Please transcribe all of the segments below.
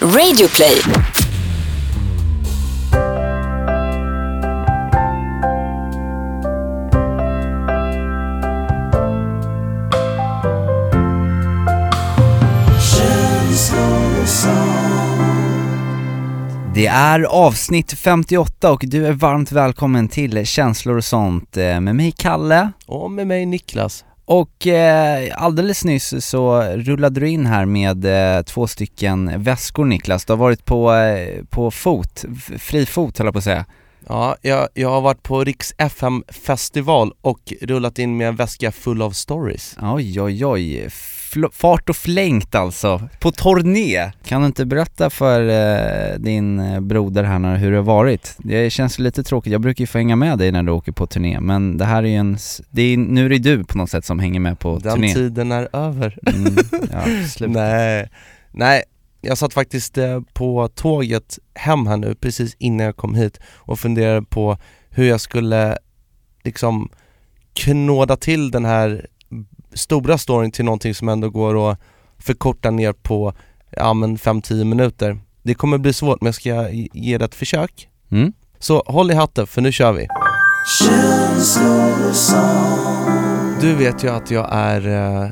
Radioplay. Det är avsnitt 58 och du är varmt välkommen till Känslor och sånt eh, med mig Kalle Och med mig Niklas. Och eh, alldeles nyss så rullade du in här med eh, två stycken väskor Niklas, du har varit på, eh, på fot, fri fot höll jag på att säga. Ja, jag, jag har varit på Riks FM festival och rullat in med en väska full av stories. Oj oj oj, fart och flängt alltså, på turné! Kan du inte berätta för eh, din eh, broder här hur det har varit? Det känns lite tråkigt, jag brukar ju få hänga med dig när du åker på turné men det här är ju en, det är, nu är det du på något sätt som hänger med på Den turné tiden är över. mm, ja. Nej, nej, jag satt faktiskt eh, på tåget hem här nu precis innan jag kom hit och funderade på hur jag skulle liksom knåda till den här stora storyn till någonting som ändå går att förkorta ner på, ja men 5-10 minuter. Det kommer bli svårt men jag ska ge- det ett försök. Mm. Så håll i hatten för nu kör vi. Du vet ju att jag är eh,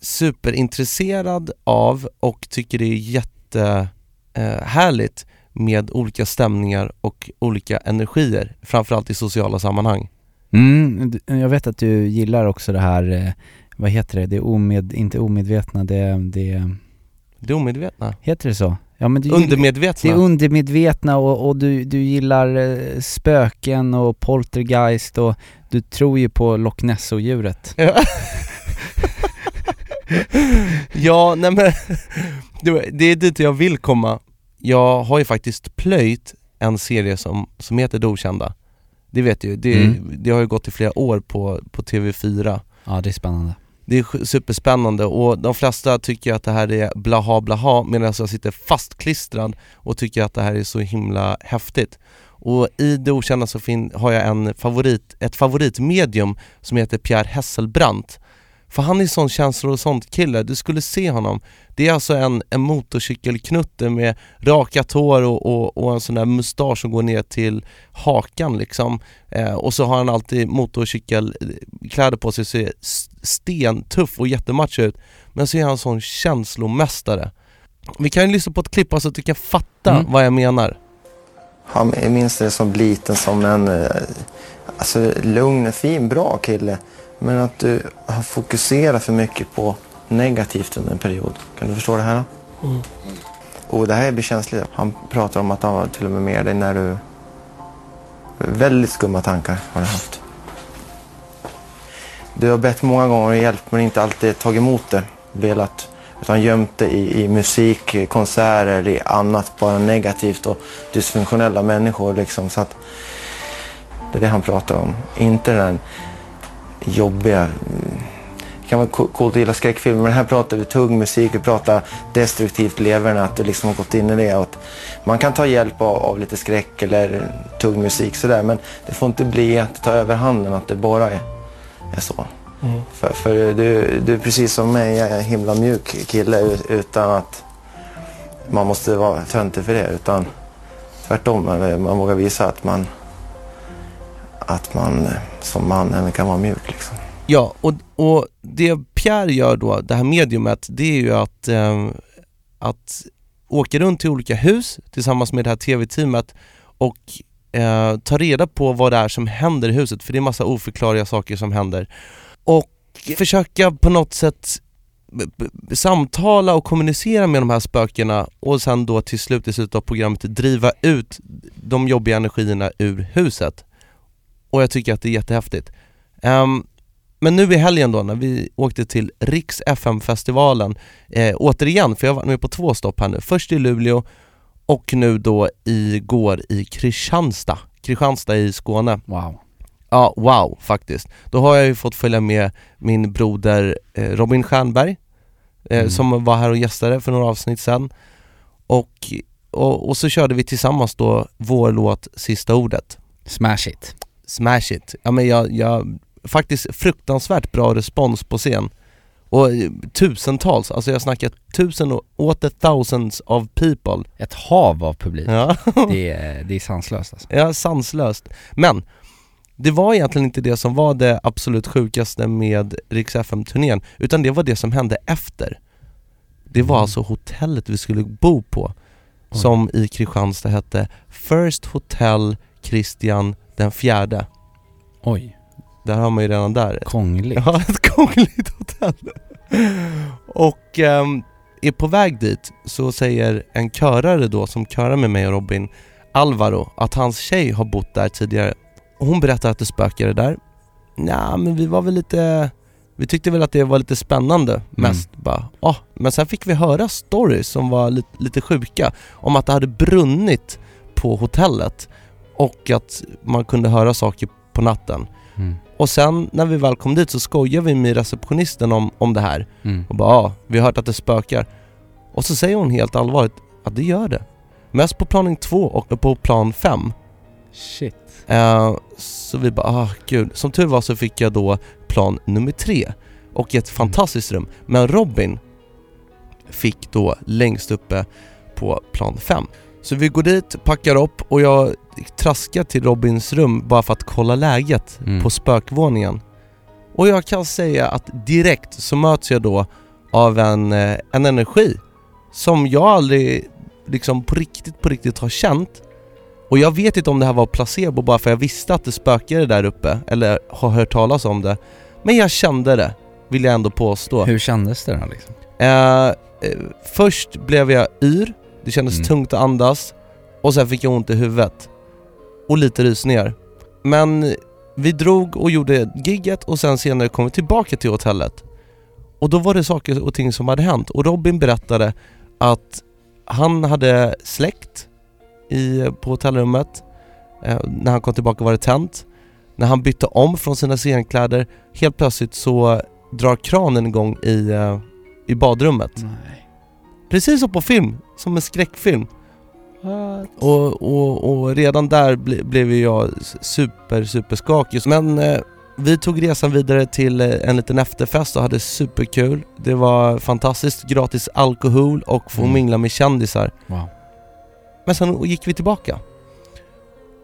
superintresserad av och tycker det är jätte eh, med olika stämningar och olika energier, framförallt i sociala sammanhang. Mm, jag vet att du gillar också det här, eh, vad heter det, det är omed, inte omedvetna, det, det, Det omedvetna, heter det så? Ja men du undermedvetna. Det är undermedvetna och, och du, du gillar eh, spöken och poltergeist och du tror ju på Loch Ness-djuret. Ja. ja, nej men det, det är dit jag vill komma. Jag har ju faktiskt plöjt en serie som, som heter Det Okända. Det vet du ju, det, Mm. det har ju gått i flera år på, på TV4. Ja det är spännande. Det är superspännande och de flesta tycker att det här är blaha blaha medan jag sitter fastklistrad och tycker att det här är så himla häftigt. Och i det okända så fin- har jag en favorit, ett favoritmedium som heter Pierre Hesselbrandt. För han är sån känslor och sånt kille, du skulle se honom. Det är alltså en, en motorcykelknutte med rakat hår och, och, och en sån där mustasch som går ner till hakan liksom. Eh, och så har han alltid motorcykelkläder på sig, ser stentuff och jättemacho ut. Men så är han en sån känslomästare. Vi kan ju lyssna på ett klipp så att du kan fatta Mm. vad jag menar. Han jag minns det som liten som en eh, alltså, lugn, fin, bra kille. Men att du har fokuserat för mycket på negativt under en period. Kan du förstå det här? Och det här blir känsligt. Han pratar om att han var till och med med dig när du... Väldigt skumma tankar har du haft. Du har bett många gånger om hjälp men inte alltid tagit emot det. Velat. Utan gömt det i, i musik, konserter, i annat bara negativt och dysfunktionella människor. Liksom. Så att det är det han pratar om. Inte den jobbiga... mm, Det kan vara co- coolt att gilla skräckfilmer men här pratar vi tung musik, vi pratar destruktivt leverne, att du liksom har gått in i det. Och att man kan ta hjälp av, av lite skräck eller tung musik sådär men det får inte bli att det tar överhanden, att det bara är, är så. För, för du, du är precis som mig, jag är en himla mjuk kille utan att man måste vara töntig för det. Utan tvärtom, man vågar visa att man, att man eh, som man även kan vara mjuk. Liksom. Ja, och, och det Pierre gör då, det här mediumet, det är ju att, eh, att åka runt till olika hus tillsammans med det här TV-teamet och eh, ta reda på vad det är som händer i huset, för det är massa oförklarliga saker som händer. Och försöka på något sätt samtala och kommunicera med de här spökena och sen då till slut i slutet av programmet driva ut de jobbiga energierna ur huset. Och jag tycker att det är jättehäftigt. Ehm, men nu i helgen då när vi åkte till Riks FM-festivalen, eh, återigen, för jag varit med på två stopp här nu, först i Luleå och nu då igår i Kristianstad, Kristianstad i Skåne. Wow. Ja, wow faktiskt. Då har jag ju fått följa med min broder eh, Robin Stjernberg eh, Mm. som var här och gästade för några avsnitt sedan och, och, och så körde vi tillsammans då vår låt Sista ordet Smash it. Smash it. Ja men jag, jag, faktiskt fruktansvärt bra respons på scen Och eh, tusentals, alltså jag snackar tusen och åter thousands of people. Ett hav av publik. Ja, Det, är, det är sanslöst alltså. ja sanslöst. Men det var egentligen inte det som var det absolut sjukaste med Rix FM-turnén, utan det var det som hände efter. Det var Mm. alltså hotellet vi skulle bo på, Oj. som i Kristianstad hette First Hotel Christian den fjärde. Oj, Där har man ju redan där krångligt. Ja, ett krångligt hotell. Och ehm, är på väg dit så säger en körare då som körar med mig och Robin, Alvaro, att hans tjej har bott där tidigare. Och hon berättar att det spökade där. Ja, men vi var väl lite... Vi tyckte väl att det var lite spännande mest bara, ah. Men sen fick vi höra stories som var lite, lite sjuka om att det hade brunnit på hotellet och att man kunde höra saker på natten. Mm. Och sen när vi väl kom dit så skojade vi med receptionisten om, om det här Mm. och bara ja, vi har hört att det spökar. Och så säger hon helt allvarligt att det gör det. Mest på planing 2 och på plan 5. Shit. Eh, så vi bara ah gud. Som tur var så fick jag då plan nummer 3 och ett fantastiskt rum. Men Robin fick då längst uppe på plan 5. Så vi går dit, packar upp och jag traskar till Robins rum bara för att kolla läget Mm. på spökvåningen. Och jag kan säga att direkt så möts jag då av en, eh, en energi som jag aldrig liksom på riktigt, på riktigt har känt. Och jag vet inte om det här var placebo bara för jag visste att det spökade där uppe, eller har hört talas om det. Men jag kände det, vill jag ändå påstå. Hur kändes det då liksom? Eh, eh, först blev jag yr, det kändes Mm. tungt att andas och sen fick jag ont i huvudet. Och lite rysningar. Men vi drog och gjorde gigget och sen senare kom vi tillbaka till hotellet. Och då var det saker och ting som hade hänt och Robin berättade att han hade släckt i, på hotellrummet. Eh, när han kom tillbaka var det tänt. När han bytte om från sina scenkläder, helt plötsligt så drar kranen igång i, eh, i badrummet. Nej. Precis som på film, som en skräckfilm. Och, och, och redan där ble, blev jag super, super skakig. Men eh, vi tog resan vidare till eh, en liten efterfest och hade superkul. Det var fantastiskt, gratis alkohol och få Mm. mingla med kändisar. Wow. Men sen gick vi tillbaka.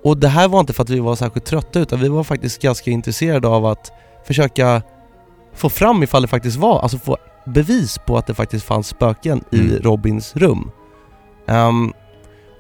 Och det här var inte för att vi var särskilt trötta utan vi var faktiskt ganska intresserade av att försöka få fram ifall det faktiskt var, alltså få bevis på att det faktiskt fanns spöken i Mm. Robins rum. Ehm,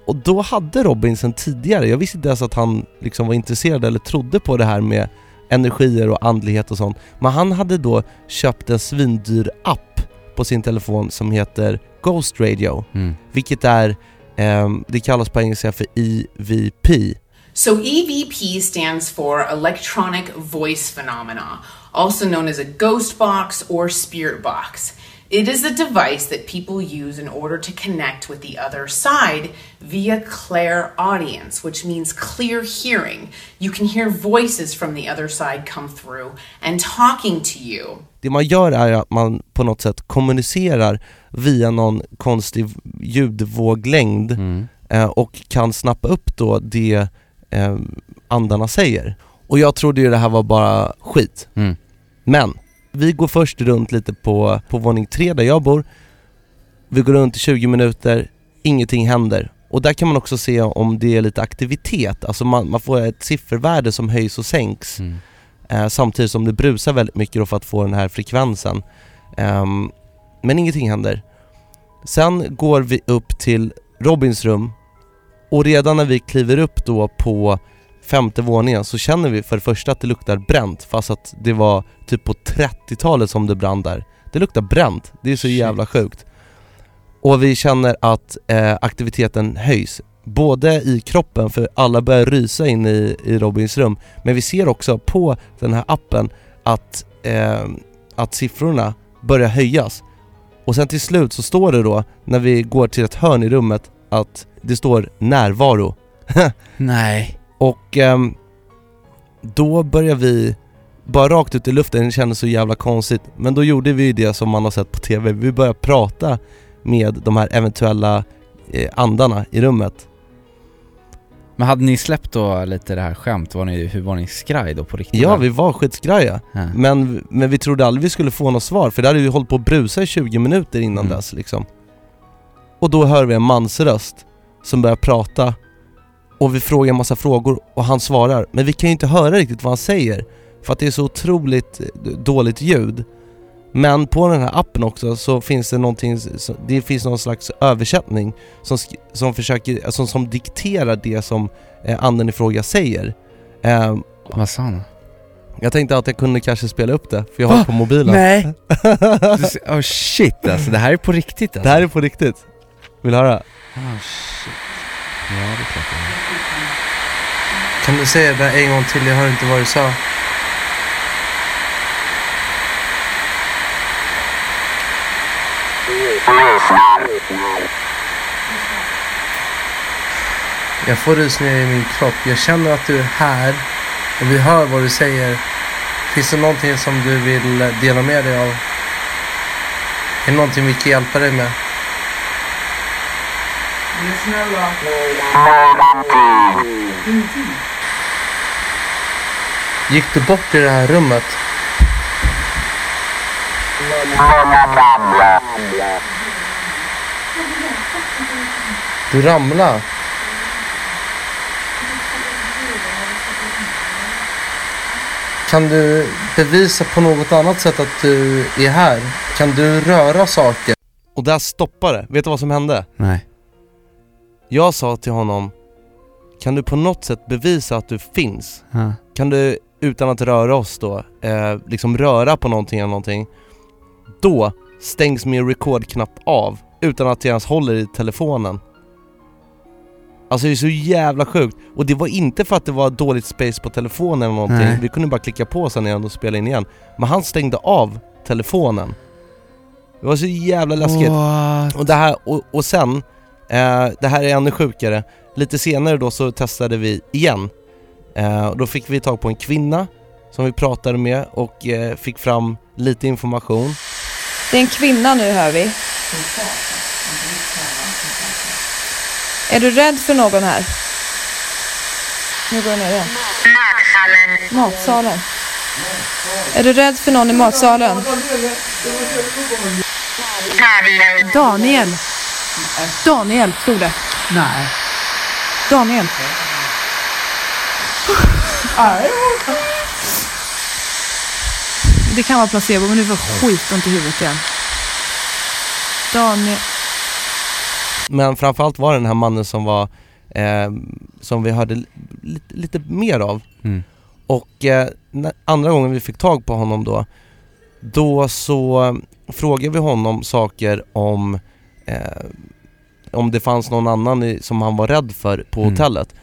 och då hade Robin sen tidigare, jag visste inte ens att han liksom var intresserad eller trodde på det här med energier och andlighet och sånt. Men han hade då köpt en svindyr app på sin telefon som heter Ghost Radio Mm. vilket är, ehm, det kallas på engelska för EVP. So, EVP stands for Electronic Voice Phenomena, also known as a ghost box or spirit box. It is a device that people use in order to connect with the other side via clairaudience, which means clear hearing. You can hear voices from the other side come through and talking to you. Det man gör är att man på något sätt kommunicerar via någon konstig ljudvåglängd Mm. eh, och kan snappa upp då det eh, andarna säger. Och jag trodde ju det här var bara skit. Mm. Men vi går först runt lite på, på våning tre där jag bor. Vi går runt i 20 minuter, ingenting händer. Och där kan man också se om det är lite aktivitet, alltså man, man får ett siffervärde som höjs och sänks Mm. eh, samtidigt som det brusar väldigt mycket då för att få den här frekvensen. Ehm, men ingenting händer. Sen går vi upp till Robins rum och redan när vi kliver upp då på femte våningen så känner vi för det första att det luktar bränt fast att det var typ på 30-talet som det brann där. Det luktar bränt, det är så jävla sjukt. Och vi känner att eh, aktiviteten höjs, både i kroppen för alla börjar rysa in i, i Robins rum, men vi ser också på den här appen att, eh, att siffrorna börjar höjas. Och sen till slut så står det då, när vi går till ett hörn i rummet, att det står närvaro. Nej. Och ehm, då börjar vi bara rakt ut i luften, det kändes så jävla konstigt. Men då gjorde vi det som man har sett på TV, vi började prata med de här eventuella eh, andarna i rummet. Men hade ni släppt då lite det här skämt? Var ni, hur var ni skraj då på riktigt? Ja vi var skitskraja, Ja. men, men vi trodde aldrig vi skulle få något svar för det hade ju hållit på att brusa i 20 minuter innan Mm. dess liksom Och då hör vi en mansröst som börjar prata och vi frågar en massa frågor och han svarar, men vi kan ju inte höra riktigt vad han säger för att det är så otroligt eh, dåligt ljud Men på den här appen också så finns det någonting, det finns någon slags översättning som, som försöker, alltså, som dikterar det som eh, anden i fråga säger eh, Vad sa han? jag tänkte att jag kunde kanske spela upp det, för jag har Va? det på mobilen Nej! Oh shit alltså, det här är på riktigt alltså. Det här är på riktigt Vill du höra? Oh shit. Ja det är klart det är. Kan du säga det en gång till? Jag hör inte vad du sa Jag får rysningar i min kropp. Jag känner att du är här och vi hör vad du säger. Finns det någonting som du vill dela med dig av? Är det någonting vi kan hjälpa dig med? Gick du bort i det här rummet? Du ramlade? Kan du bevisa på något annat sätt att du är här? Kan du röra saker? Och där stoppade det. Vet du vad som hände? Nej. Jag sa till honom Kan du på något sätt bevisa att du finns? Ja. Kan du utan att röra oss då, eh, liksom röra på någonting eller någonting Då stängs min recordknapp av utan att jag ens håller i telefonen Alltså det är så jävla sjukt, och det var inte för att det var dåligt space på telefonen eller någonting, Nej. vi kunde bara klicka på sen igen och spela in igen Men han stängde av telefonen Det var så jävla läskigt What? och det här, och, och sen, eh, det här är ännu sjukare, lite senare då så testade vi igen. Eh, och då fick vi tag på en kvinna som vi pratade med och eh, fick fram lite information. Det är en kvinna nu hör vi. Är du rädd för någon här? Nu går jag ner igen. Matsalen. Är du rädd för någon i matsalen? Daniel. Daniel, stod det. Nej. Daniel. Det kan vara placebo, men nu får skitont i huvudet igen. Daniel. Men framförallt var det den här mannen som var, eh, som vi hörde li- lite, lite mer av. Mm. Och eh, när, andra gången vi fick tag på honom då, då så eh, frågade vi honom saker om eh, om det fanns någon annan i, som han var rädd för på Mm. hotellet.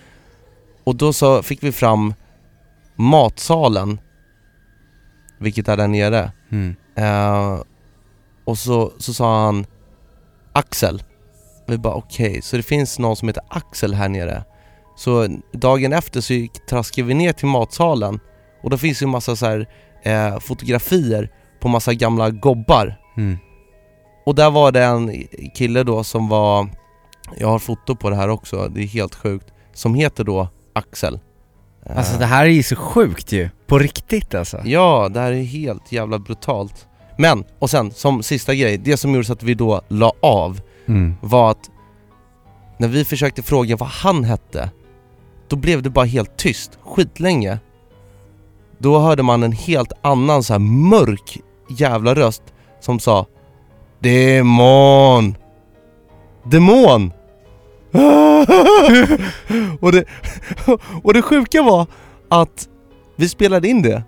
Och då så fick vi fram matsalen, vilket är där nere. Mm. Eh, och så, så sa han Axel. Vi bara okej, så det finns någon som heter Axel här nere. Så dagen efter så gick, traskade vi ner till matsalen och då finns ju massa så här, eh, fotografier på massa gamla gobbar. Mm. Och där var det en kille då som var, jag har foto på det här också, det är helt sjukt, som heter då Axel. Eh, Alltså det här är ju så sjukt ju, på riktigt alltså. Ja, det här är helt jävla brutalt. Men, och sen som sista grej, det som gjorde så att vi då la av Mm. var att när vi försökte fråga vad han hette, då blev det bara helt tyst, skitlänge. Då hörde man en helt annan så här mörk jävla röst som sa Demon! Demon! och, det, och det sjuka var att vi spelade in det,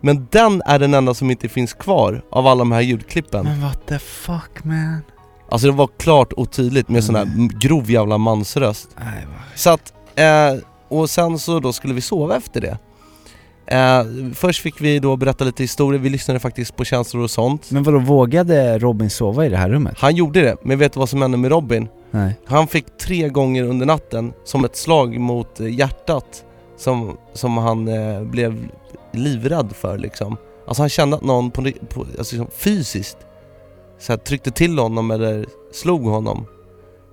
men den är den enda som inte finns kvar av alla de här ljudklippen. Men what the fuck man? Alltså det var klart och tydligt med sån här m- grov jävla mansröst. Nej, vad... Så att, eh, och sen så då skulle vi sova efter det. Eh, först fick vi då berätta lite historier, vi lyssnade faktiskt på känslor och sånt. Men vadå, vågade Robin sova i det här rummet? Han gjorde det, men vet du vad som hände med Robin? Nej. Han fick tre gånger under natten som ett slag mot eh, hjärtat som, som han eh, blev livrädd för liksom. Alltså han kände att någon på, på, alltså liksom fysiskt så här, tryckte till honom eller slog honom.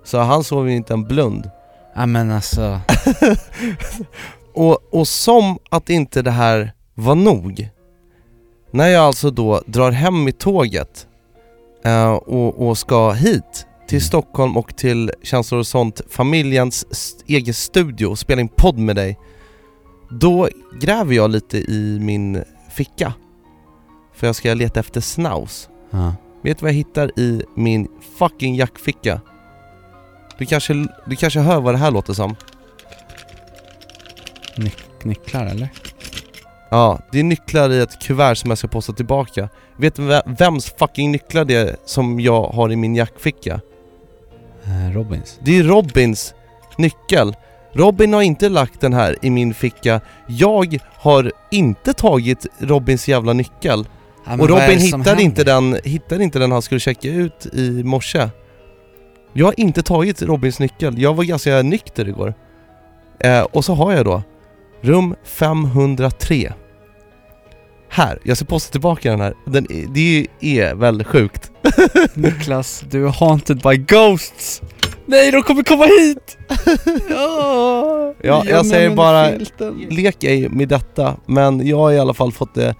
Så han sov ju inte en blund. Ja men alltså, Och, och som att inte det här var nog, när jag alltså då drar hem i tåget eh, och, och ska hit till Mm. Stockholm och till Känslor och sånt, familjens egen studio och spela in podd med dig Då gräver jag lite i min ficka För jag ska leta efter snaus ja. Vet du vad jag hittar i min fucking jackficka? Du kanske, du kanske hör vad det här låter som? Nyc- nycklar eller? Ja, det är nycklar i ett kuvert som jag ska posta tillbaka. Vet du ve- vems fucking nycklar det är som jag har i min jackficka? Eh, Robins. Det är Robins nyckel. Robin har inte lagt den här i min ficka. Jag har inte tagit Robins jävla nyckel. Ja, men Och vad är Robin det som hittade inte, händer? den, hittade inte den han skulle checka ut i morse. Jag har inte tagit Robins nyckel. Jag var ganska nykter igår. Eh, och så har jag då rum 503. Här, jag ska posta tillbaka den här. Den, det är väl sjukt? Niklas, du är haunted by ghosts! Nej, de kommer komma hit! ja, Ja, jag säger bara- Lek ej med detta, men jag har i alla fall fått det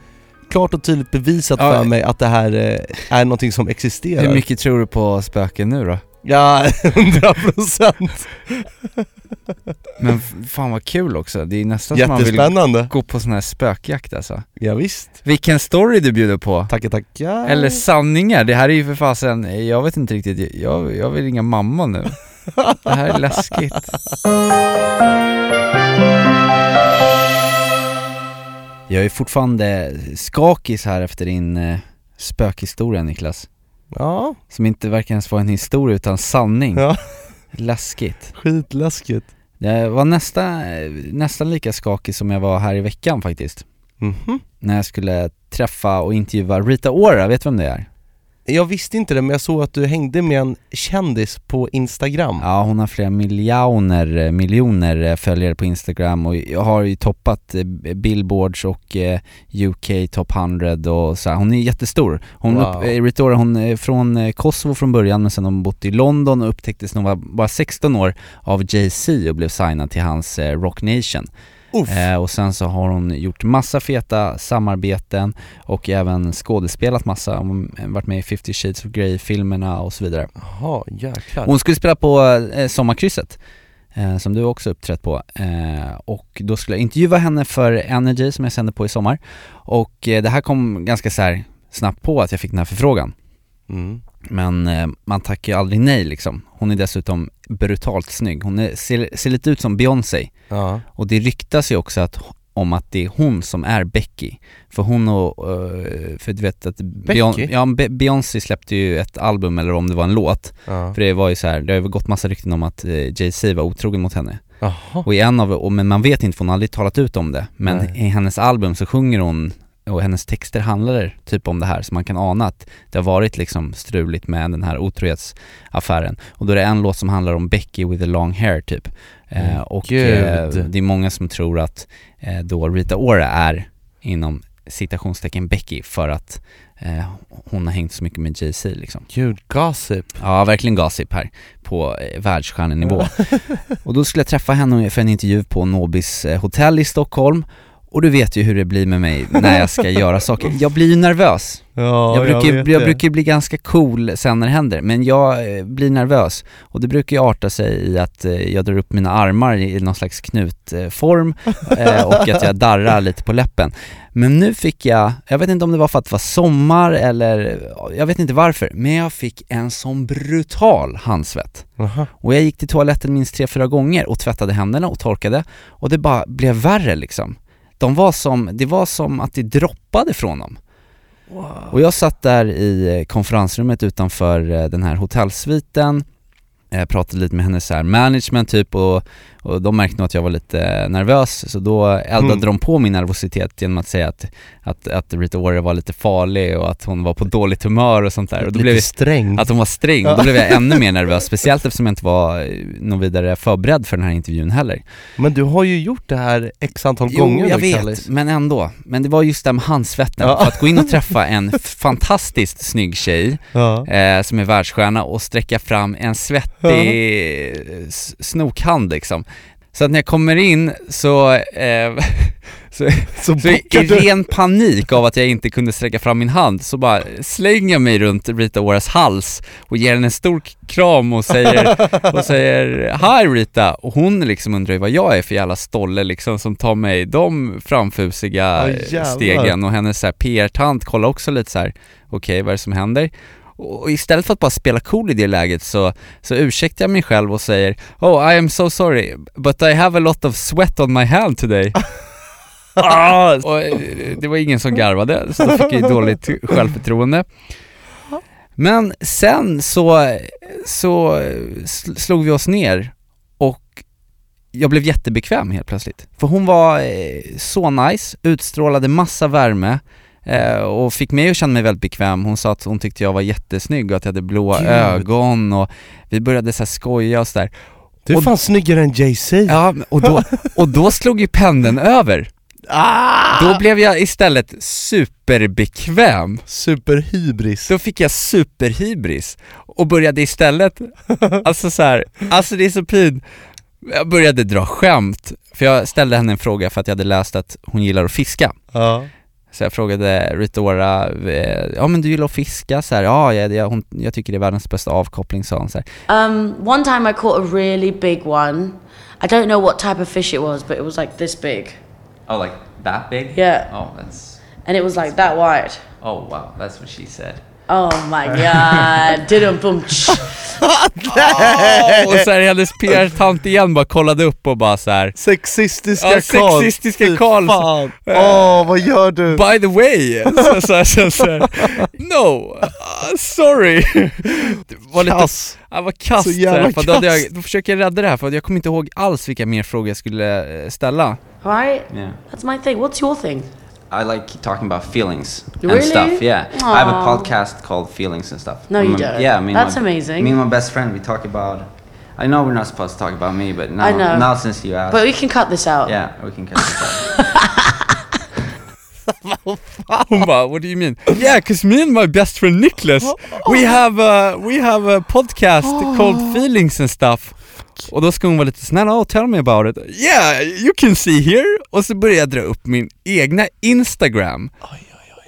klart och tydligt bevisat Ja. för mig att det här eh, är någonting som existerar. Hur mycket tror du på spöken nu då? Ja, 100 procent. Men fan vad kul också, det är nästan som man vill gå på sån här spökjakt alltså Ja, visst. Vilken story du bjuder på! Tackar, tackar. Eller sanningar, det här är ju för fasen, jag vet inte riktigt, jag, jag vill ringa mamma nu Det här är läskigt Jag är fortfarande skakis här efter din eh, spökhistoria Niklas Ja, Som inte verkar ens vara en historia utan sanning Ja. Läskigt skitläskigt. Jag var nästa, nästan lika skakig som jag var här i veckan faktiskt Mhm. När jag skulle träffa och intervjua Rita Ora, vet du vem det är? Jag visste inte det, men jag såg att du hängde med en kändis på Instagram. Ja, hon har flera miljoner, eh, miljoner eh, följare på Instagram och jag har ju toppat eh, Billboards och UK Top 100 och så här. Hon är jättestor. Hon, Wow. upp, eh, Rita Ora, hon är från Kosovo från början men sen har hon bott i London och upptäcktes när hon var bara 16 år av Jay-Z och blev signad till hans Rock Nation. Eh, och sen så har hon gjort massa feta samarbeten och även skådespelat massa, hon har varit med i 50 Shades of Grey-filmerna och så vidare. Jaha, jäklar. Hon skulle spela på eh, Sommarkrysset, eh, som du också uppträtt på, eh, och då skulle jag intervjua henne för Energy som jag sände på i sommar och eh, det här kom ganska så här snabbt på att jag fick den här förfrågan Mm. men eh, man tackar ju aldrig nej liksom. Hon är dessutom brutalt snygg, hon är, ser, ser lite ut som Beyoncé Ja. och det ryktas ju också att, om att det är hon som är Becky. För hon och, eh, för du vet att Beyon- ja, Beyoncé släppte ju ett album eller om det var en låt. Ja. För det var ju så här, det har ju gått massa rykten om att eh, Jay-Z var otrogen mot henne. Jaha. Och i en av, och, men man vet inte för hon har aldrig talat ut om det. Men Nej. i hennes album så sjunger hon och hennes texter handlar typ om det här så man kan ana att det har varit liksom struligt med den här otrohetsaffären. Och då är det en låt som handlar om Becky with the long hair typ. Eh, Mm, och gud. eh, det är många som tror att eh, då Rita Ora är inom citationstecken Becky för att eh, hon har hängt så mycket med Jay-Z liksom. Gud, gossip. Ja, verkligen gossip här på eh, världsstjärnenivå. och då skulle jag träffa henne för en intervju på Nobis eh, hotell i Stockholm och du vet ju hur det blir med mig när jag ska göra saker. Jag blir ju nervös. Ja, jag, brukar, jag det. brukar bli ganska cool sen när det händer, men jag eh, blir nervös. Och det brukar ju arta sig i att eh, jag drar upp mina armar i någon slags knutform eh, och att jag darrar lite på läppen. Men nu fick jag, jag vet inte om det var för att det var sommar eller, jag vet inte varför, men jag fick en sån brutal handsvett. Jaha. Och jag gick till toaletten minst tre, fyra gånger och tvättade händerna och torkade och det bara blev värre liksom. De var som, det var som att det droppade från dem. Och jag satt där i konferensrummet utanför eh, den här hotellsviten jag pratade lite med hennes så här management typ och, och de märkte nog att jag var lite nervös så då eldade Mm. de på min nervositet genom att säga att, att, att Rita Ora var lite farlig och att hon var på dåligt humör och sånt där och då Lite blev jag, sträng. att hon var sträng och då blev jag ännu mer nervös, speciellt eftersom jag inte var eh, någon vidare förberedd för den här intervjun heller. Men du har ju gjort det här x antal Jo, gånger jag nu, vet, Kallis. men ändå. Men det var just det med handsvetten, Ja. för att gå in och träffa en fantastiskt snygg tjej Ja. eh, som är världsstjärna och sträcka fram en svettig riktig s- snokhand liksom. Så att när jag kommer in så, eh, så, Så, så i, ren panik av att jag inte kunde sträcka fram min hand så bara slänger jag mig runt Rita Oras hals och ger henne en stor kram och säger, och säger Hi Rita! Och hon liksom undrar ju vad jag är för jävla stolle liksom som tar mig de framfusiga jävlar. stegen och hennes PR-tant kollar också lite så här: okej vad är det som händer? Och istället för att bara spela cool i det läget så, så ursäktar jag mig själv och säger Oh I am so sorry, but I have a lot of sweat on my hand today. Ah, och eh, det var ingen som garvade, så då fick jag dåligt självförtroende. Men sen så, så sl- slog vi oss ner och jag blev jättebekväm helt plötsligt. För hon var eh, så nice, utstrålade massa värme och fick mig att känna mig väldigt bekväm. Hon sa att hon tyckte jag var jättesnygg och att jag hade blåa Gud. ögon och vi började så skoja och sådär. Du är och- fan snyggare än JC. Ja, och då, och då slog ju pendeln över. Ah! Då blev jag istället superbekväm. Superhybris. Då fick jag superhybris och började istället, alltså så här, alltså det är så pin. Jag började dra skämt, för jag ställde henne en fråga för att jag hade läst att hon gillar att fiska. Ja. Så jag frågade Rita Ora, eh, ja men du gillar att fiska? Så här, ja, jag, jag, hon, jag tycker det är världens bästa avkoppling sa hon så här. Um, one time I caught a really big one. I don't know what type of fish it was, but it was like this big. Oh like that big? Yeah. Oh that's, And it was like that wide. oh wow, that's what she said. Oh my god. Didn't boom. och så här hennes PR-tant igen bara kollade upp och bara så här. Sexistiska Ja, Karl. sexistiska Karl. fan. Åh, vad gör du? By the way, så, så, så, så, no, uh, sorry. Det var lite, Kass. jag var kass Så jävla för då, jag, kass. då försöker jag rädda det här för jag kommer inte ihåg alls vilka mer frågor jag skulle eh, ställa. right? Yeah. That's my thing. What's your thing? I like talking about feelings Really? and stuff. Yeah, I have a podcast called Feelings and Stuff. No, you My- don't. Yeah, me and That's my, amazing. Me and my best friend, we talk about. I know we're not supposed to talk about me, but now, I now since you asked, But we can cut this out. yeah, we can cut this out. Hon bara, what do you mean? Yeah, cause me and my best friend Nicholas, we have a, we have a podcast called Feelings and stuff. Och då ska hon vara lite snäll, oh tell me about it. Yeah, you can see here. Och så börjar jag dra upp min egna Instagram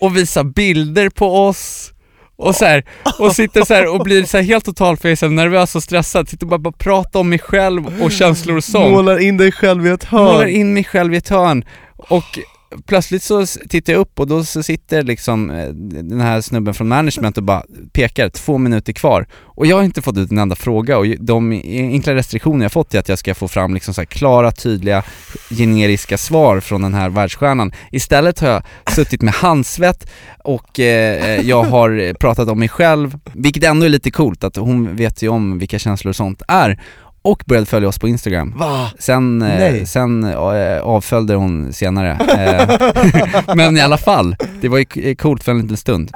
och visa bilder på oss. Och så här, och sitter så här och blir så här helt totalfejsad, nervös och stressad, sitter och bara, bara pratar om mig själv och känslor och sånt Målar in dig själv i ett hörn. målar in mig själv i ett hörn och plötsligt så tittar jag upp och då så sitter liksom eh, den här snubben från management och bara pekar, två minuter kvar och jag har inte fått ut en enda fråga och de enkla restriktioner jag fått är att jag ska få fram liksom så här klara, tydliga, generiska svar från den här världsstjärnan. Istället har jag suttit med handsvett och eh, eh jag har pratat om mig själv, vilket ändå är lite coolt att hon vet ju om vilka känslor och sånt är och började följa oss på Instagram. Va? Sen, eh, sen eh, avföljde hon senare. Eh, Men i alla fall, det var ju eh, coolt för en liten stund.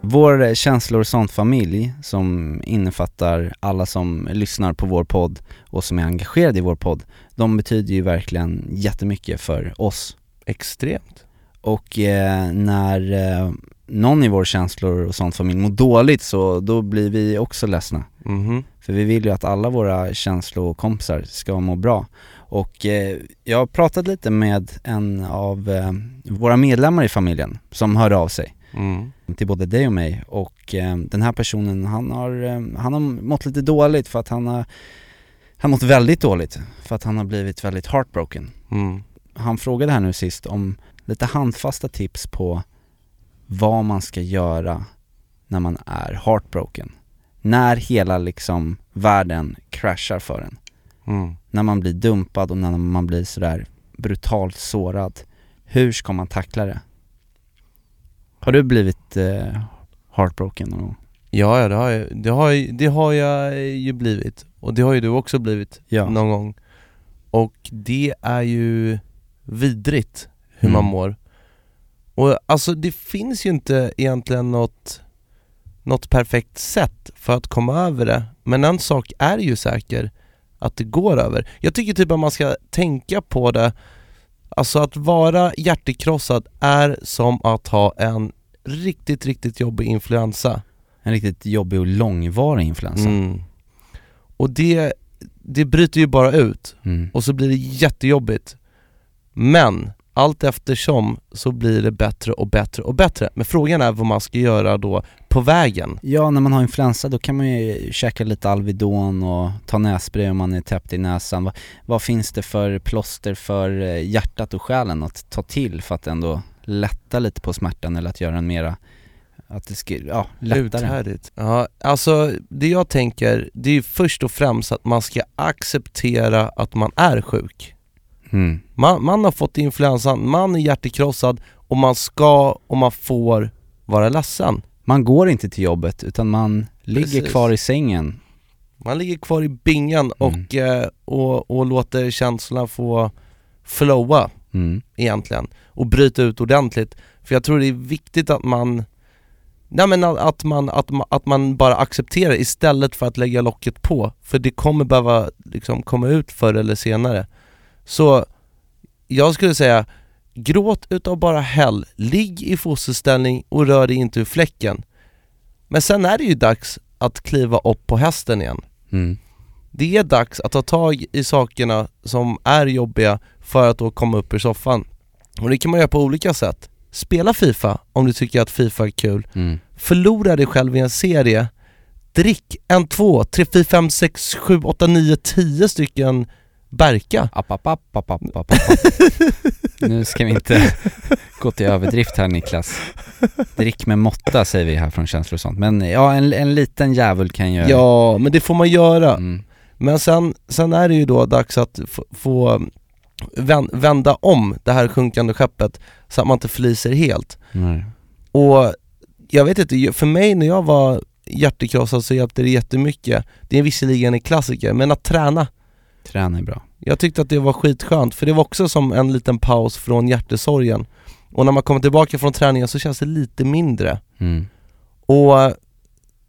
Vår eh, känslor och sånt familj som innefattar alla som lyssnar på vår podd och som är engagerade i vår podd, de betyder ju verkligen jättemycket för oss. Extremt. Och eh, när eh, någon i vår känslor och sånt familj mår dåligt så då blir vi också ledsna. Mhm. För vi vill ju att alla våra känslokompisar ska må bra. Och eh, jag har pratat lite med en av eh, våra medlemmar i familjen som hörde av sig Mm. till både dig och mig och eh, den här personen han har, eh, han har mått lite dåligt för att han har, han har mått väldigt dåligt för att han har blivit väldigt heartbroken. Mm. Han frågade här nu sist om lite handfasta tips på vad man ska göra när man är heartbroken. När hela liksom världen crashar för en. Mm. När man blir dumpad och när man blir sådär brutalt sårad. Hur ska man tackla det? Har du blivit eh, heartbroken någon gång? Ja, ja det, har jag, det, har, det har jag ju blivit. Och det har ju du också blivit Ja. någon gång. Och det är ju vidrigt hur man Mm. mår. Och alltså det finns ju inte egentligen något, något perfekt sätt för att komma över det. Men en sak är ju säker, att det går över. Jag tycker typ att man ska tänka på det, alltså att vara hjärtekrossad är som att ha en riktigt, riktigt jobbig influensa. En riktigt jobbig och långvarig influensa. Mm. Och det, det bryter ju bara ut Mm. och så blir det jättejobbigt. Men allt eftersom så blir det bättre och bättre och bättre. Men frågan är vad man ska göra då på vägen. Ja, när man har influensa då kan man ju käka lite Alvedon och ta nässpray om man är täppt i näsan. Vad, vad finns det för plåster för eh, hjärtat och själen att ta till för att ändå lätta lite på smärtan eller att göra den mera, att det ska, ja, lättare? Uthärdigt. Ja, alltså det jag tänker, det är ju först och främst att man ska acceptera att man är sjuk. Mm. Man, man har fått influensan, man är hjärtekrossad och man ska och man får vara ledsen. Man går inte till jobbet utan man ligger Precis. kvar i sängen. Man ligger kvar i bingen och, eh, och, och låter känslorna få flowa Mm. egentligen och bryta ut ordentligt. För jag tror det är viktigt att man Nej men att att man, att man, att man bara accepterar istället för att lägga locket på. För det kommer behöva liksom komma ut förr eller senare. Så jag skulle säga, gråt utav bara häll, ligg i fosterställning och rör dig inte ur fläcken. Men sen är det ju dags att kliva upp på hästen igen. Mm. Det är dags att ta tag i sakerna som är jobbiga för att då komma upp ur soffan. Och det kan man göra på olika sätt. Spela Fifa om du tycker att Fifa är kul. Mm. Förlora dig själv i en serie. Drick en, två, tre, fyra, fem, sex, sju, åtta, nio, tio stycken Berka. App, app, app, app, app, app. Nu ska vi inte gå till överdrift här Niklas. Drick med måtta säger vi här från känslor och sånt. Men ja, en, en liten jävel kan göra Ja, men det får man göra. Mm. Men sen, sen är det ju då dags att få, få vän, vända om det här sjunkande skeppet så att man inte förliser helt. Nej. Och jag vet inte, för mig när jag var hjärtekrossad så hjälpte det jättemycket. Det är visserligen en klassiker, men att träna. Träna är bra. Jag tyckte att det var skitskönt, för det var också som en liten paus från hjärtesorgen. Och när man kommer tillbaka från träningen så känns det lite mindre. Mm. Och,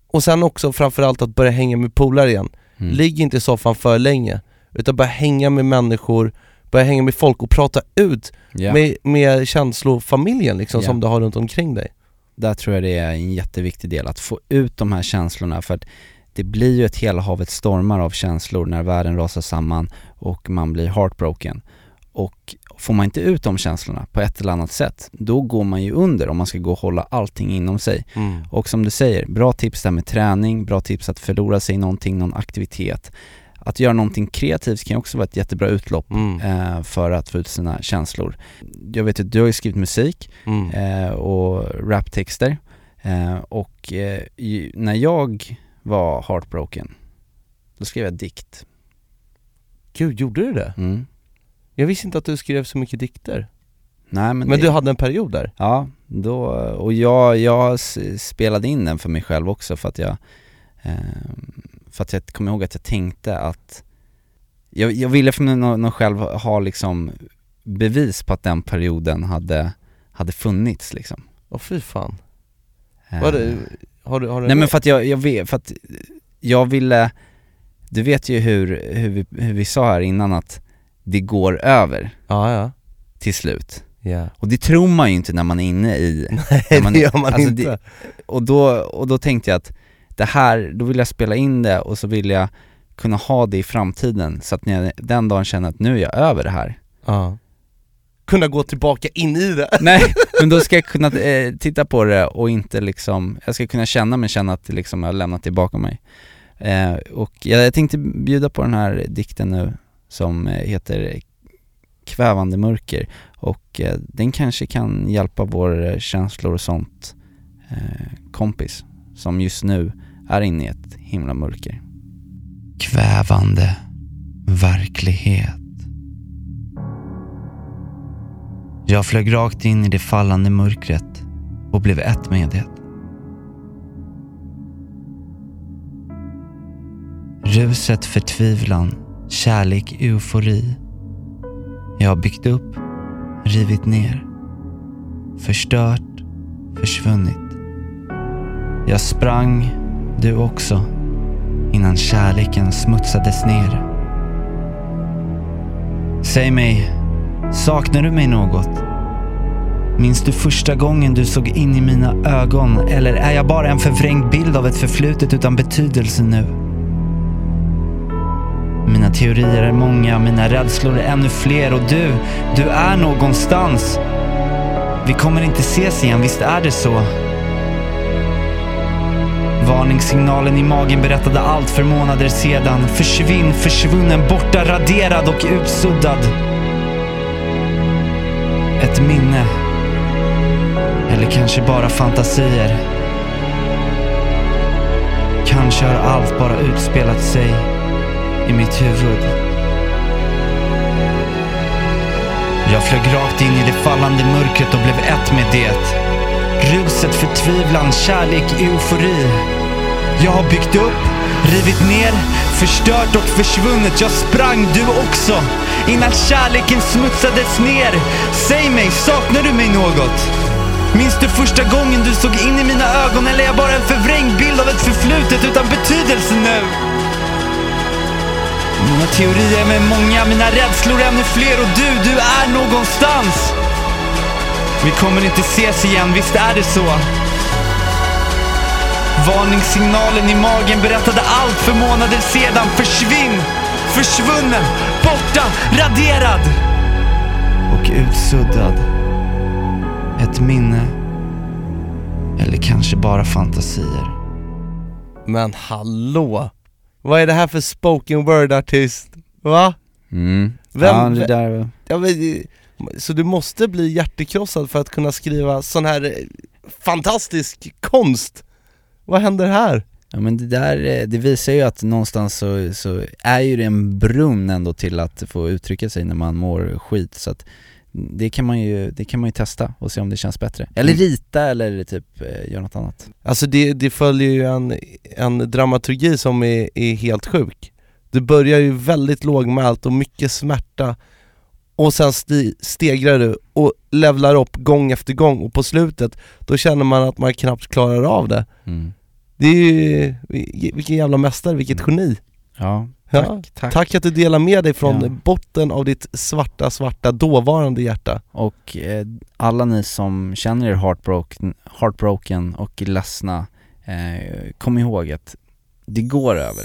och sen också framförallt att börja hänga med polare igen. Mm. Ligg inte i soffan för länge, utan börja hänga med människor, börja hänga med folk och prata ut Ja. med, med känslofamiljen liksom Ja. som du har runt omkring dig. Där tror jag det är en jätteviktig del, att få ut de här känslorna för att det blir ju ett hela havet stormar av känslor när världen rasar samman och man blir heartbroken. Och får man inte ut de känslorna på ett eller annat sätt, då går man ju under om man ska gå och hålla allting inom sig. Och som du säger, bra tips där med träning, bra tips att förlora sig i någonting, någon aktivitet. Att göra någonting kreativt kan också vara ett jättebra utlopp Mm. eh, för att få ut sina känslor. Jag vet att du har ju skrivit musik Mm. eh, och raptexter eh, och eh, när jag var heartbroken, då skrev jag dikt. Gud, gjorde du det? Mm. Jag visste inte att du skrev så mycket dikter. Nej men, Men det, du hade en period där? Ja, då, och jag, jag spelade in den för mig själv också för att jag eh, För att jag kommer ihåg att jag tänkte att Jag, jag ville för mig nå- nå själv ha liksom bevis på att den perioden hade, hade funnits liksom Åh fy fan. Eh, Var det, har du, har du Nej men för att jag, jag vet, för att jag ville Du vet ju hur, hur, vi, hur vi sa här innan att det går över Ja, ja. till slut Ja. Och det tror man ju inte när man är inne i Nej, man, det gör man alltså inte. Det, och, då, och då tänkte jag att det här, då vill jag spela in det och så vill jag kunna ha det i framtiden så att när jag den dagen känner att nu är jag över det här Ja. Kunna gå tillbaka in i det. Nej, men då ska jag kunna eh, titta på det och inte liksom, jag ska kunna känna men känna att liksom jag har lämnat det bakom mig. Eh, Och jag, jag tänkte bjuda på den här dikten nu som eh, heter Kvävande mörker och eh, den kanske kan hjälpa vår eh, känslor och sånt eh, kompis som just nu är inne i ett himla mörker Kvävande verklighet Jag flög rakt in i det fallande mörkret och blev ett med det. Ruset förtvivlan, kärlek, eufori. Jag har byggt upp, rivit ner, förstört, försvunnit. Jag sprang, du också, innan kärleken smutsades ner. Säg mig, saknar du mig något? Minns du första gången du såg in i mina ögon? Eller är jag bara en förvrängd bild av ett förflutet utan betydelse nu? Mina teorier är många, mina rädslor är ännu fler och du, du är någonstans. Vi kommer inte ses igen, visst är det så? Varningssignalen i magen berättade allt för månader sedan. Försvinn, försvunnen, borta, raderad och utsuddad. Minne. Eller kanske bara fantasier. Kanske har allt bara utspelat sig i mitt huvud. Jag flög rakt in i det fallande mörkret och blev ett med det. Ruset, förtvivlan, kärlek, eufori. Jag har byggt upp, rivit ner, förstört och försvunnit. Jag sprang, du också. Innan kärleken smutsades ner. Säg mig, saknar du mig något? Minns du första gången du såg in i mina ögon eller är jag bara en förvrängd bild av ett förflutet utan betydelse nu? Mina teorier är många, mina rädslor är ännu fler och du, du är någonstans. Vi kommer inte ses igen, visst är det så? Varningssignalen i magen berättade allt för månader sedan. Försvinn! Försvunnen! Borta! Raderad! Och utsuddad. Ett minne. Eller kanske bara fantasier. Men hallå! Vad är det här för spoken word-artist? Va? Mm. Vem- ja, det där... Ja, men, så du måste bli hjärtekrossad för att kunna skriva sån här eh, fantastisk konst? Vad händer här? Ja men det där, eh, det visar ju att någonstans så, så är ju det en brunn ändå till att få uttrycka sig när man mår skit så att det kan man ju, det kan man ju testa och se om det känns bättre. Eller Mm. rita eller typ eh, göra något annat. Alltså det, det följer ju en, en dramaturgi som är, är helt sjuk. Det börjar ju väldigt lågmält och mycket smärta och sen sti, stegrar du och levlar upp gång efter gång och på slutet då känner man att man knappt klarar av det. Mm. Det är ju, vilken jävla mästare, vilket geni. Ja, tack, Ja, tack. Tack att du delar med dig från Ja. botten av ditt svarta, svarta dåvarande hjärta. Och eh, alla ni som känner er heartbroken, heartbroken och ledsna, eh, kom ihåg att det går över.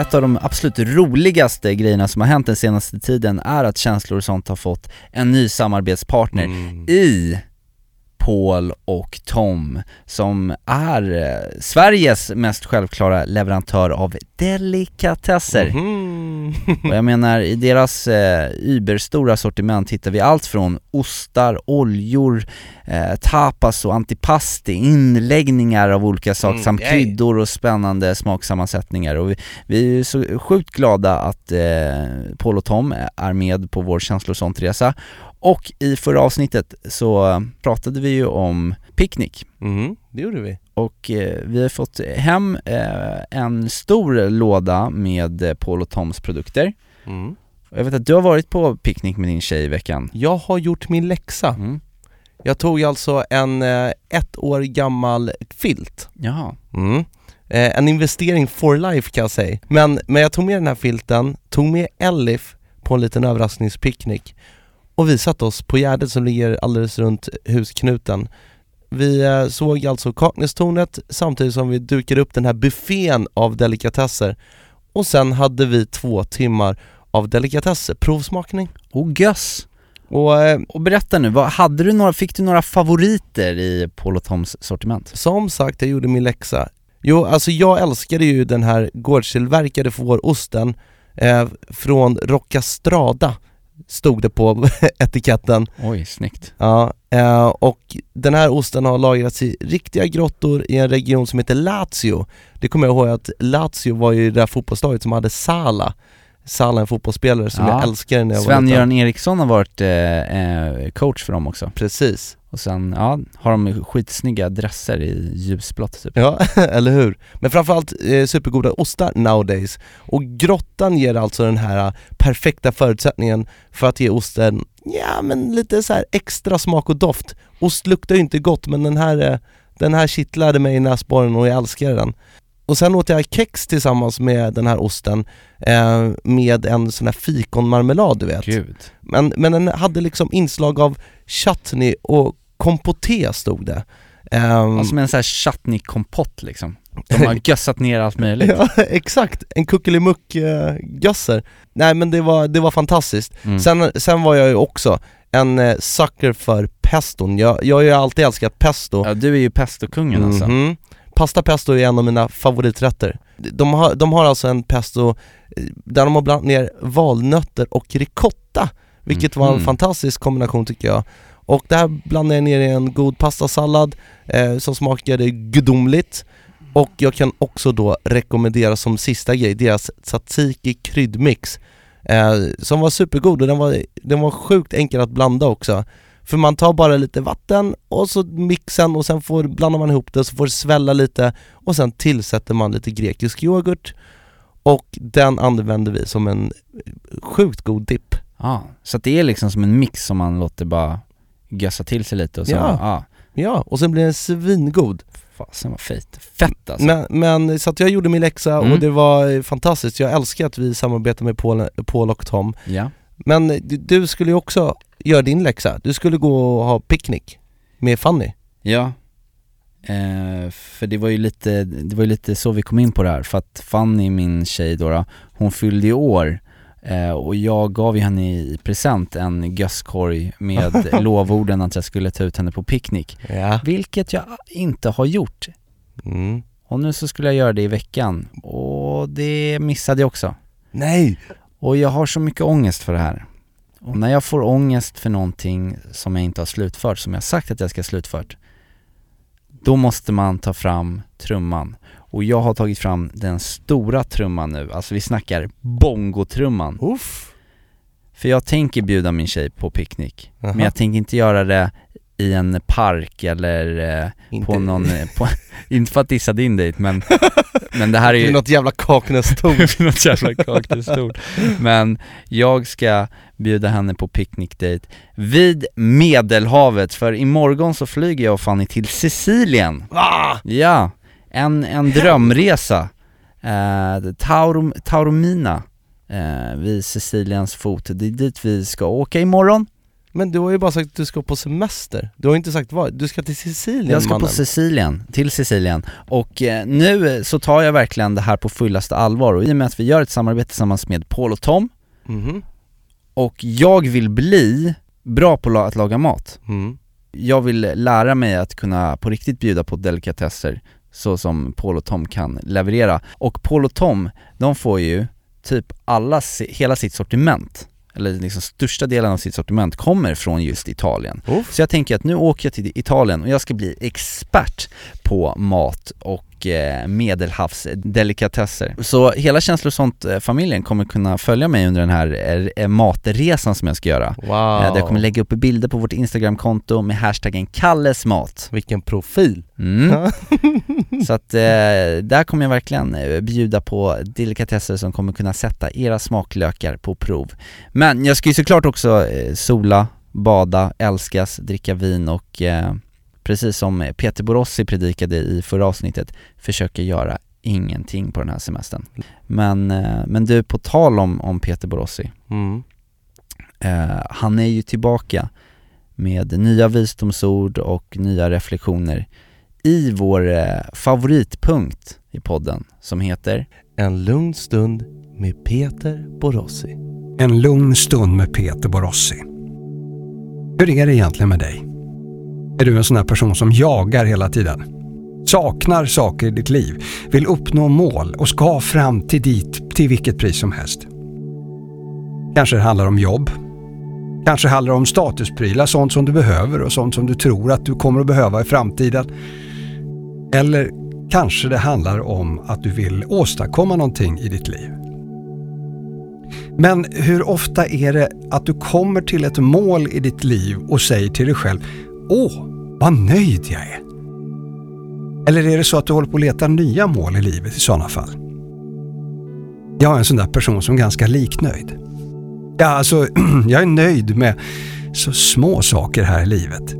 Ett av de absolut roligaste grejerna som har hänt den senaste tiden är att Känslor och sånt har fått en ny samarbetspartner i Paul och Tom som är eh, Sveriges mest självklara leverantör av delikatesser. Mhm. Och jag menar, i deras eh, überstora sortiment hittar vi allt från ostar, oljor, eh, tapas och antipasti, inläggningar av olika saker Mm, samt yay. kryddor och spännande smaksammansättningar. Och vi, vi är så sjukt glada att eh, Paul och Tom är med på vår känslor och i förra avsnittet så pratade vi ju om picknick. Mhm, det gjorde vi. Och eh, vi har fått hem eh, en stor låda med eh, Paul och Toms produkter. Mm. Och Jag vet att du har varit på picknick med din tjej i veckan. Jag har gjort min läxa. Mm. Jag tog alltså en eh, ett år gammal filt. Jaha. Mm. Eh, en investering for life kan jag säga. Men, men jag tog med den här filten, tog med Elif på en liten överraskningspicknick och vi satte oss på Gärdet som ligger alldeles runt husknuten. Vi eh, såg alltså Kaknästornet samtidigt som vi dukade upp den här buffén av delikatesser och sen hade vi två timmar av delikatesser, provsmakning. Och göss! Och eh, Och berätta nu, vad, hade du några, fick du några favoriter i Paul och Toms sortiment? Som sagt, jag gjorde min läxa. Jo, alltså jag älskade ju den här gårdstillverkade fårosten eh, från Roccastrada, stod det på etiketten. Oj, snyggt. Ja, eh, och den här osten har lagrats i riktiga grottor i en region som heter Lazio. Det kommer jag ihåg att Lazio var ju det där fotbollslaget som hade Sala. Sala, en fotbollsspelare som Ja. jag älskade när jag var liten. Sven-Göran Eriksson har varit eh, eh, coach för dem också. Precis. Och sen, ja, har de skitsnygga dresser i ljusblått typ. Ja, eller hur? Men framförallt eh, supergoda ostar nowadays. Och grottan ger alltså den här eh, perfekta förutsättningen för att ge osten, ja men lite så här extra smak och doft. Ost luktar ju inte gott men den här, eh, den här kittlade mig i näsborren och jag älskar den. och sen åt jag kex tillsammans med den här osten eh, med en sån här fikonmarmelad du vet. Gud. Men, men den hade liksom inslag av chutney och kompoté stod det. Ja, som en sån här chutney-kompott liksom. De har gössat ner allt möjligt. ja exakt, en kuckelimuck eh. Nej men det var, det var fantastiskt. Mm. Sen, sen var jag ju också en eh, sucker för peston. Jag, jag har ju alltid älskat pesto. Ja, du är ju pestokungen alltså. Mhm. Pasta pesto är en av mina favoriträtter. De har, de har alltså en pesto eh, där de har blandat ner valnötter och ricotta, vilket var en Mhm. fantastisk kombination tycker jag. Och det här blandade jag ner i en god pastasallad eh, som smakade gudomligt. Och jag kan också då rekommendera som sista grej deras tzatziki kryddmix eh, som var supergod och den var, den var sjukt enkel att blanda också. För man tar bara lite vatten och så mixen och sen får, blandar man ihop det så får det svälla lite och sen tillsätter man lite grekisk yoghurt och den använder vi som en sjukt god dipp. Ja, så att det är liksom som en mix som man låter bara gössa till sig lite och så, Ja. ja. Ja, och sen blir den svingod. Fasen vad fett. Fett alltså. Men, men så att jag gjorde min läxa Mm. och det var fantastiskt. Jag älskar att vi samarbetar med Paul, Paul och Tom. Ja. Men du, du skulle ju också göra din läxa. Du skulle gå och ha picknick med Fanny. Ja. Eh, för det var ju lite, det var ju lite så vi kom in på det här, för att Fanny, min tjej då, då hon fyllde ju år eh, och jag gav ju henne i present en gösskorg med lovorden att jag skulle ta ut henne på picknick. Ja. Vilket jag inte har gjort. Mm. Och nu så skulle jag göra det i veckan och det missade jag också. Nej! Och jag har så mycket ångest för det här. Och när jag får ångest för någonting som jag inte har slutfört, som jag sagt att jag ska slutfört, då måste man ta fram trumman. Och jag har tagit fram den stora trumman nu, alltså vi snackar bongotrumman. Uff. För jag tänker bjuda min tjej på picknick, Aha. men jag tänker inte göra det i en park eller eh, Inte- på någon, eh, på, inte för att dissa din dejt men, men det här är Det ju är något jävla Kaknästorn. något jävla kaktusstort. Men jag ska bjuda henne på picknickdejt vid Medelhavet, för imorgon så flyger jag och Fanny till Sicilien. Va? Ja, en, en drömresa. Eh, Taurum, Taormina, eh, vid Siciliens fot. Det är dit vi ska åka imorgon. Men du har ju bara sagt att du ska på semester. Du har inte sagt vad. Du ska till Sicilien Jag ska mannen. på Sicilien, till Sicilien och eh, nu så tar jag verkligen det här på fullaste allvar och i och med att vi gör ett samarbete tillsammans med Paul och Tom Mhm. och jag vill bli bra på att laga mat. Mm. Jag vill lära mig att kunna på riktigt bjuda på delikatesser så som Paul och Tom kan leverera. Och Paul och Tom, de får ju typ alla, hela sitt sortiment, eller liksom största delen av sitt sortiment kommer från just Italien. Uff. Så jag tänker att nu åker jag till Italien och jag ska bli expert på mat och eh, medelhavsdelikatesser. Så hela Känslosont-familjen kommer kunna följa mig under den här eh, matresan som jag ska göra. Wow. Eh, Där jag kommer lägga upp bilder på vårt Instagramkonto med hashtaggen kallesmat. Vilken profil. Mm. Så att där kommer jag verkligen bjuda på delikatesser som kommer kunna sätta era smaklökar på prov. Men jag ska ju såklart också sola, bada, älskas, dricka vin och precis som Peter Borossi predikade i förra avsnittet, försöka göra ingenting på den här semestern. Men, eh, men du, på tal om, om Peter Borossi, Mm. Eh, han är ju tillbaka med nya visdomsord och nya reflektioner i vår eh, favoritpunkt i podden som heter En lugn stund med Peter Borossi. En lugn stund med Peter Borossi. Hur är det egentligen med dig? Är du en sån här person som jagar hela tiden? Saknar saker i ditt liv, vill uppnå mål och ska fram till dit till vilket pris som helst. Kanske det handlar om jobb. Kanske handlar det om statusprylar, sånt som du behöver och sånt som du tror att du kommer att behöva i framtiden. Eller kanske det handlar om att du vill åstadkomma någonting i ditt liv. Men hur ofta är det att du kommer till ett mål i ditt liv och säger till dig själv Åh, vad nöjd jag är. Eller är det så att du håller på att leta nya mål i livet i sådana fall? Jag är en sån där person som är ganska liknöjd. Ja, alltså, jag är nöjd med så små saker här i livet.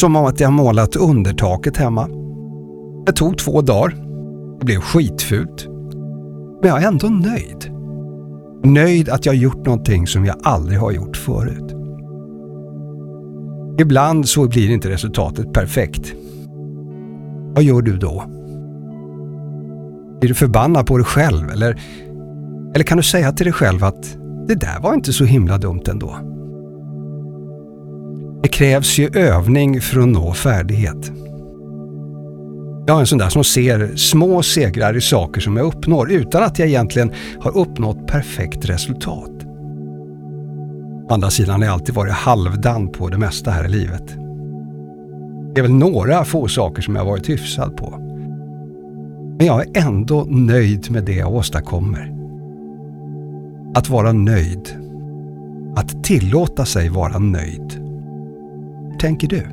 Som om att jag har målat undertaket hemma. Det tog två dagar. Det blev skitfult. Men jag är ändå nöjd. Nöjd att jag gjort någonting som jag aldrig har gjort förut. Ibland så blir inte resultatet perfekt. Vad gör du då? Blir du förbannad på dig själv eller, eller kan du säga till dig själv att det där var inte så himla dumt ändå? Det krävs ju övning för att nå färdighet. Jag är en sån där som ser små segrar i saker som jag uppnår utan att jag egentligen har uppnått perfekt resultat. Å andra sidan har jag alltid varit halvdan på det mesta här i livet. Det är väl några få saker som jag har varit hyfsad på. Men jag är ändå nöjd med det jag åstadkommer. Att vara nöjd. Att tillåta sig vara nöjd. Hur tänker du?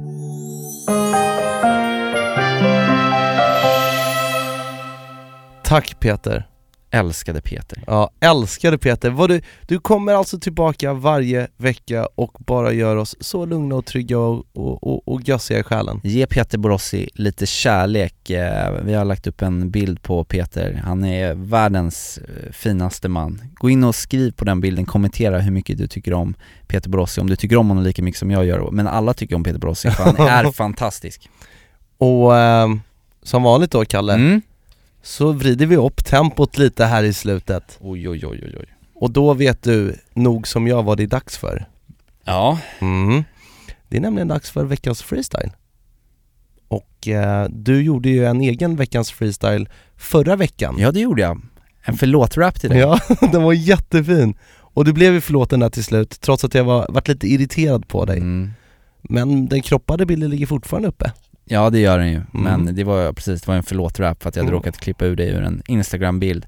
Tack Peter. Älskade Peter. Ja, älskade Peter. Vad du, du kommer alltså tillbaka varje vecka och bara gör oss så lugna och trygga och, och, och, och gössiga i själen. Ge Peter Borossi lite kärlek. Eh, Vi har lagt upp en bild på Peter. Han är världens eh, finaste man. Gå in och skriv på den bilden, kommentera hur mycket du tycker om Peter Borossi, om du tycker om honom lika mycket som jag gör. Men alla tycker om Peter Borossi för han är fantastisk. Och ehm, som vanligt då Kalle, Mm. Så vrider vi upp tempot lite här i slutet. Oj, oj, oj, oj, oj. Och då vet du nog som jag vad det är dags för. Ja, Mm. Det är nämligen dags för veckans freestyle. Och eh, du gjorde ju en egen veckans freestyle förra veckan. ja det gjorde jag. En förlåt-rap till dig. Ja, den var jättefin. Och du blev ju förlåten där till slut, trots att jag var, varit lite irriterad på dig. Mm. Men den kroppade bilden ligger fortfarande uppe. Ja det gör den ju, men Mm. det var precis, det var en förlåt-rap för att jag hade Mm. råkat klippa ur dig ur en Instagram-bild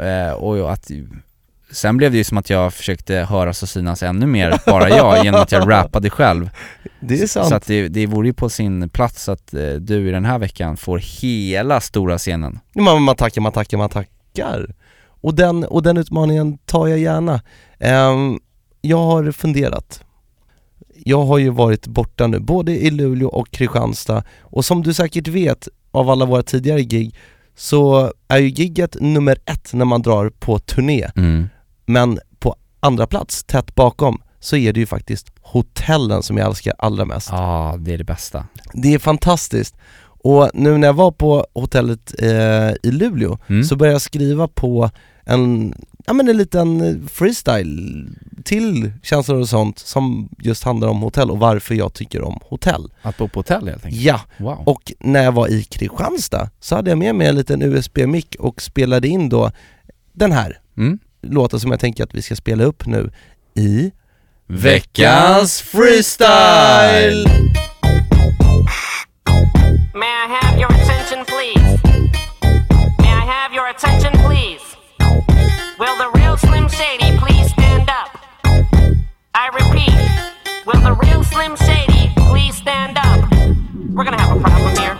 eh, och att Sen blev det ju som att jag försökte höras och synas ännu mer, bara jag, genom att jag rappade själv Det är sant. Så att det, det vore ju på sin plats att eh, du i den här veckan får hela stora scenen Man, man tackar, man tackar, man tackar. Och den, och den utmaningen tar jag gärna. Ehm, jag har funderat. Jag har ju varit borta nu, både i Luleå och Kristianstad. Och som du säkert vet av alla våra tidigare gig, så är ju gigget nummer ett när man drar på turné. mm. Men på andra plats, tätt bakom, så är det ju faktiskt hotellen som jag älskar allra mest. Ja, det är det bästa Det är fantastiskt. Och nu när jag var på hotellet eh, i Luleå Mm. så började jag skriva på en, ja men en liten eh, freestyle till känslor och sånt som just handlar om hotell och varför jag tycker om hotell. Att bo på hotell helt enkelt Ja, Wow och när jag var i Kristianstad så hade jag med mig en liten USB-mick och spelade in då den här mm. låten som jag tänker att vi ska spela upp nu i Veckans freestyle! May I have your attention, please? May I have your attention, please? Will the real Slim Shady please stand up? I repeat, will the real Slim Shady please stand up? We're gonna have a problem here.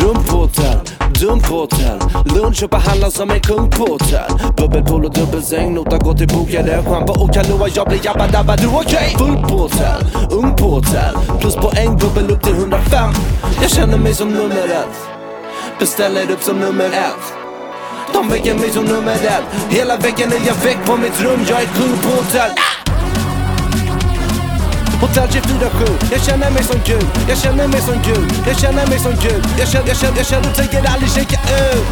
Rum på hotell, dum på hotell Lunch och handla som en kung på hotell Bubbelpool och dubbelsäng, nota gå till bokade. Schampo och kanoa. jag blir jabba dabba du okej? Full på hotell, ung på hotell Plus poäng, bubbel upp till 105 Jag känner mig som nummer ett Beställer upp som nummer ett de väcker mig som nummer ett. Hela veckan är jag väck på mitt rum, jag är kung på hotell. Hotell 24-7, jag känner mig som Gud, jag känner mig som Gud, jag känner mig som Gud. Jag känner, jag känner, jag känner, och tänker aldrig checka ut.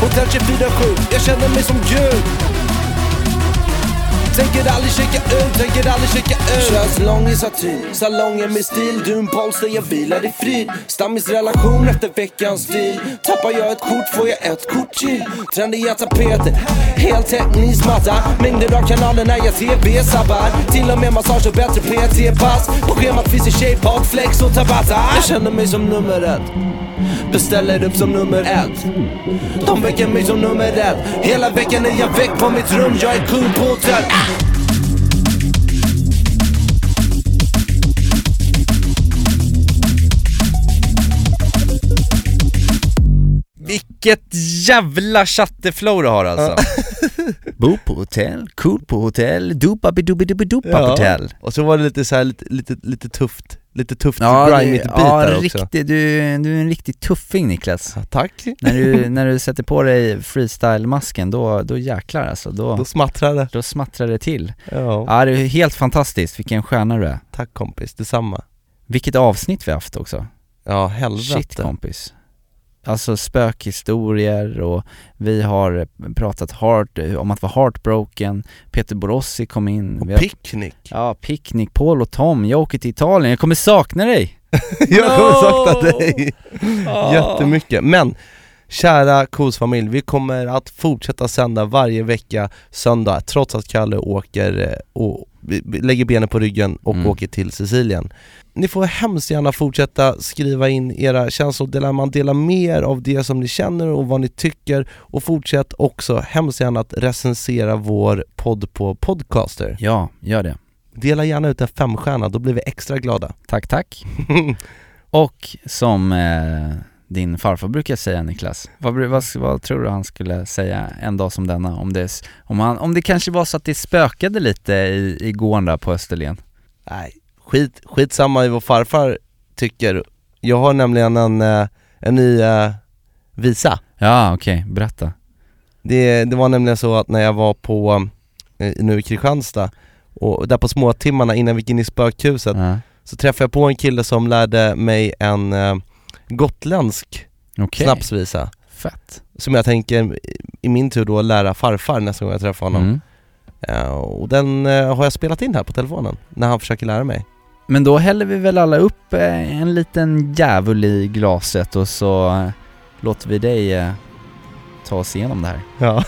Hotell 24-7, jag känner mig som Gud. Tänker aldrig checka ut, tänker aldrig checka ut Kör salong i satin, salonger med stil. Du en polster, jag vilar i frid. Stammis relation efter veckans stil Tappar jag ett kort får jag ett kort till. Trendiga tapeter, heltäckningsmatta Mängder av kanaler när jag tv-sabbar Till och med massage och bättre PT-pass På schemat finns det shapeout, flex och tabata. Jag känner mig som nummer ett. Beställer upp som nummer ett. De väcker mig som nummer ett. Hela veckan är jag väck på mitt rum. Jag är kung på hotell! Vilket jävla chatteflow du har alltså Bo på hotell, cool på hotell, dopa-bi-dobi-dobi-dopa på hotell. Och så var det lite så här, lite, lite, lite tufft, lite tufft Ja, grindigt beat ja där också. riktigt, du, du är en riktig tuffing Niklas. Ja, tack. När du, när du sätter på dig freestyle-masken, då, då jäklar alltså. Då, Då smattrar det. då smattrar det till. Ja. Ja, det är helt fantastiskt, vilken stjärna du är. Tack kompis, detsamma. Vilket avsnitt vi haft också. Ja, helvete. Shit kompis. Alltså spökhistorier och vi har pratat heart, om att vara heartbroken, Peter Borossi kom in. Och har, picknick. Ja, picknick, Paul och Tom, jag åker till Italien, jag kommer sakna dig! Jag kommer sakna dig jättemycket. Men kära Kos-familj, vi kommer att fortsätta sända varje vecka söndag trots att Kalle åker eh, och lägger benen på ryggen och Mm. åker till Sicilien. Ni får hemskt gärna fortsätta skriva in era känslor, dela, man delar mer av det som ni känner och vad ni tycker och fortsätt också hemskt gärna att recensera vår podd på Podcaster. Ja, gör det. Dela gärna ut en femstjärna, då blir vi extra glada. Tack, tack. och som eh, din farfar brukar säga Niklas, vad, vad, vad tror du han skulle säga en dag som denna? Om det, om, han, om det kanske var så att det spökade lite i, i gården där på Österlen? Nej, skit, skitsamma i vad farfar tycker. Jag har nämligen en, eh, en ny eh, visa. Ja, okej, berätta. Det, det var nämligen så att när jag var på, eh, nu i Kristianstad, och där på småtimmarna innan vi gick in i spökhuset, Ja. så träffade jag på en kille som lärde mig en gotländsk Okej, snapsvisa. fett. Som jag tänker i min tur då lära farfar nästa gång jag träffar honom. Mm. Eh, och den eh, har jag spelat in här på telefonen, när han försöker lära mig. Men då häller vi väl alla upp eh, en liten djävul i glaset och så låter vi dig ta oss igenom det här. Ja.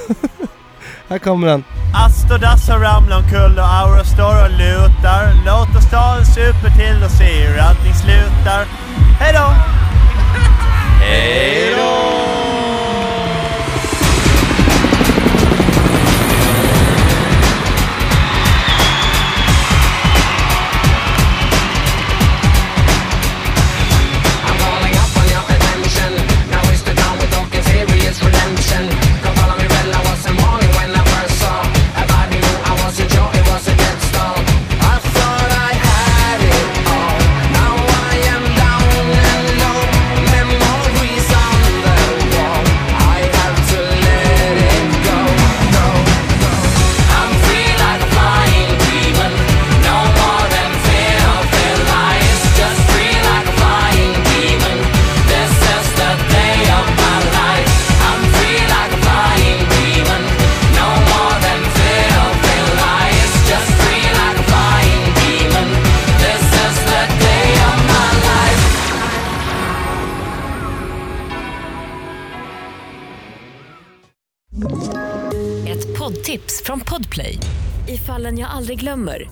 här kommer den. Astodas har ramlat omkull och Aura står och lutar. Låt oss ta en super till och se hur allting slutar. Hejdå! Hejdå!